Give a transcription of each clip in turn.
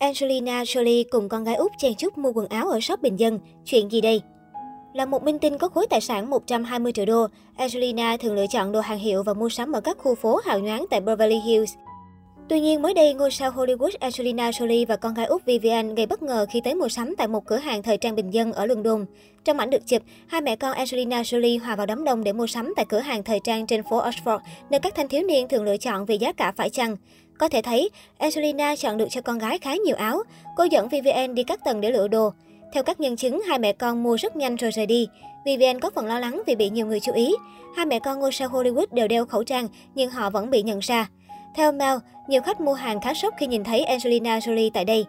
Angelina Jolie cùng con gái út chen chúc mua quần áo ở shop bình dân. Chuyện gì đây? Là một minh tinh có khối tài sản 120 triệu đô, Angelina thường lựa chọn đồ hàng hiệu và mua sắm ở các khu phố hào nhoáng tại Beverly Hills. Tuy nhiên, mới đây, ngôi sao Hollywood Angelina Jolie và con gái út Vivian gây bất ngờ khi tới mua sắm tại một cửa hàng thời trang bình dân ở London. Trong ảnh được chụp, hai mẹ con Angelina Jolie hòa vào đám đông để mua sắm tại cửa hàng thời trang trên phố Oxford, nơi các thanh thiếu niên thường lựa chọn vì giá cả phải chăng. Có thể thấy, Angelina chọn được cho con gái khá nhiều áo. Cô dẫn Vivian đi các tầng để lựa đồ. Theo các nhân chứng, hai mẹ con mua rất nhanh rồi rời đi. Vivian có phần lo lắng vì bị nhiều người chú ý. Hai mẹ con ngôi sao Hollywood đều đeo khẩu trang, nhưng họ vẫn bị nhận ra. Theo Mel, nhiều khách mua hàng khá sốc khi nhìn thấy Angelina Jolie tại đây.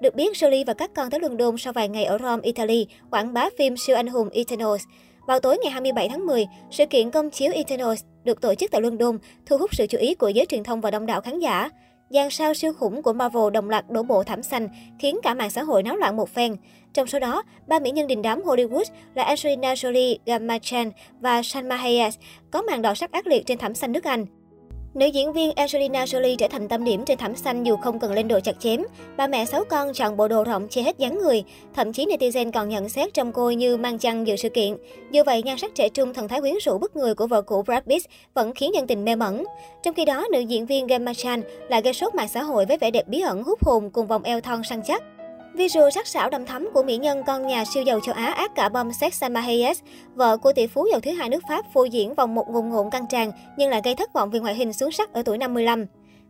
Được biết, Jolie và các con tới London sau vài ngày ở Rome, Italy, quảng bá phim siêu anh hùng Eternals. Vào tối ngày 27 tháng 10, sự kiện công chiếu Eternals được tổ chức tại London, thu hút sự chú ý của giới truyền thông và đông đảo khán giả. Dàn sao siêu khủng của Marvel đồng loạt đổ bộ thảm xanh, khiến cả mạng xã hội náo loạn một phen. Trong số đó, ba mỹ nhân đình đám Hollywood là Angelina Jolie, Gamma Chan và Salma Hayes có màn đỏ sắc ác liệt trên thảm xanh nước Anh. Nữ diễn viên Angelina Jolie trở thành tâm điểm trên thảm xanh dù không cần lên đồ chặt chém. Bà mẹ sáu con chọn bộ đồ rộng che hết dáng người. Thậm chí netizen còn nhận xét trong cô như mang chăn dự sự kiện. Dù vậy, nhan sắc trẻ trung thần thái quyến rũ bức người của vợ cũ Brad Pitt vẫn khiến dân tình mê mẩn. Trong khi đó, nữ diễn viên Gemma Chan lại gây sốt mạng xã hội với vẻ đẹp bí ẩn hút hồn cùng vòng eo thon săn chắc. Visual sắc sảo đầm thắm của mỹ nhân con nhà siêu giàu châu Á ác cả bom sex Hayes, vợ của tỷ phú giàu thứ hai nước Pháp phô diễn vòng một ngùng ngộn căng tràn nhưng lại gây thất vọng vì ngoại hình xuống sắc ở tuổi 55.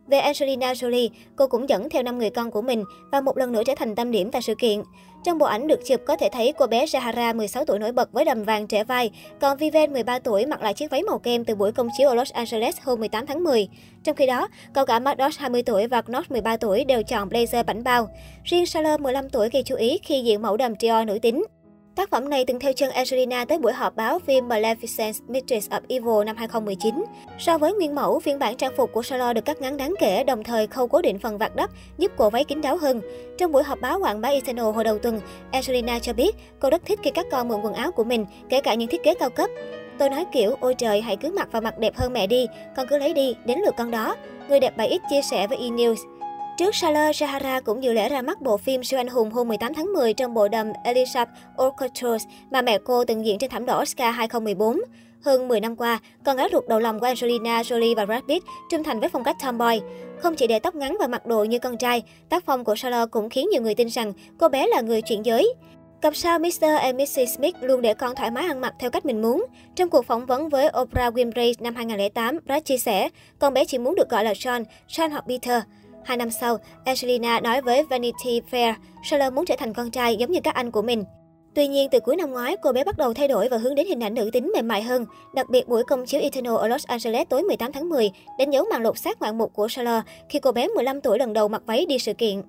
Về Angelina Jolie, cô cũng dẫn theo 5 người con của mình và một lần nữa trở thành tâm điểm tại sự kiện. Trong bộ ảnh được chụp có thể thấy cô bé Sahara 16 tuổi nổi bật với đầm vàng trẻ vai, còn Vivian 13 tuổi mặc lại chiếc váy màu kem từ buổi công chiếu ở Los Angeles hôm 18 tháng 10. Trong khi đó, cậu cả Maddox 20 tuổi và Knox 13 tuổi đều chọn blazer bảnh bao. Riêng Charlotte 15 tuổi gây chú ý khi diện mẫu đầm Dior nữ tính. Tác phẩm này từng theo chân Angelina tới buổi họp báo phim Maleficent Mistress of Evil năm 2019. So với nguyên mẫu, phiên bản trang phục của Charlotte được cắt ngắn đáng kể, đồng thời khâu cố định phần vạt đắp, giúp cổ váy kín đáo hơn. Trong buổi họp báo quảng bá Eternal hồi đầu tuần, Angelina cho biết cô rất thích khi các con mượn quần áo của mình, kể cả những thiết kế cao cấp. Tôi nói kiểu, ôi trời, hãy cứ mặc và mặc đẹp hơn mẹ đi, con cứ lấy đi, đến lượt con đó. Người đẹp bài ít chia sẻ với E-News. Trước Salah Sahara cũng dự lễ ra mắt bộ phim siêu anh hùng hôm 18 tháng 10 trong bộ đầm Elizabeth Orchestras mà mẹ cô từng diễn trên thảm đỏ Oscar 2014. Hơn 10 năm qua, con gái ruột đầu lòng của Angelina Jolie và Brad Pitt trung thành với phong cách tomboy. Không chỉ để tóc ngắn và mặc đồ như con trai, tác phong của Salah cũng khiến nhiều người tin rằng cô bé là người chuyển giới. Cặp sao Mr. and Mrs. Smith luôn để con thoải mái ăn mặc theo cách mình muốn. Trong cuộc phỏng vấn với Oprah Winfrey năm 2008, Brad chia sẻ, con bé chỉ muốn được gọi là Sean Sean hoặc Peter. Hai năm sau, Angelina nói với Vanity Fair, Charlotte muốn trở thành con trai giống như các anh của mình. Tuy nhiên, từ cuối năm ngoái, cô bé bắt đầu thay đổi và hướng đến hình ảnh nữ tính mềm mại hơn. Đặc biệt, buổi công chiếu Eternal ở Los Angeles tối 18 tháng 10 đánh dấu màn lột xác ngoạn mục của Charlotte khi cô bé 15 tuổi lần đầu mặc váy đi sự kiện.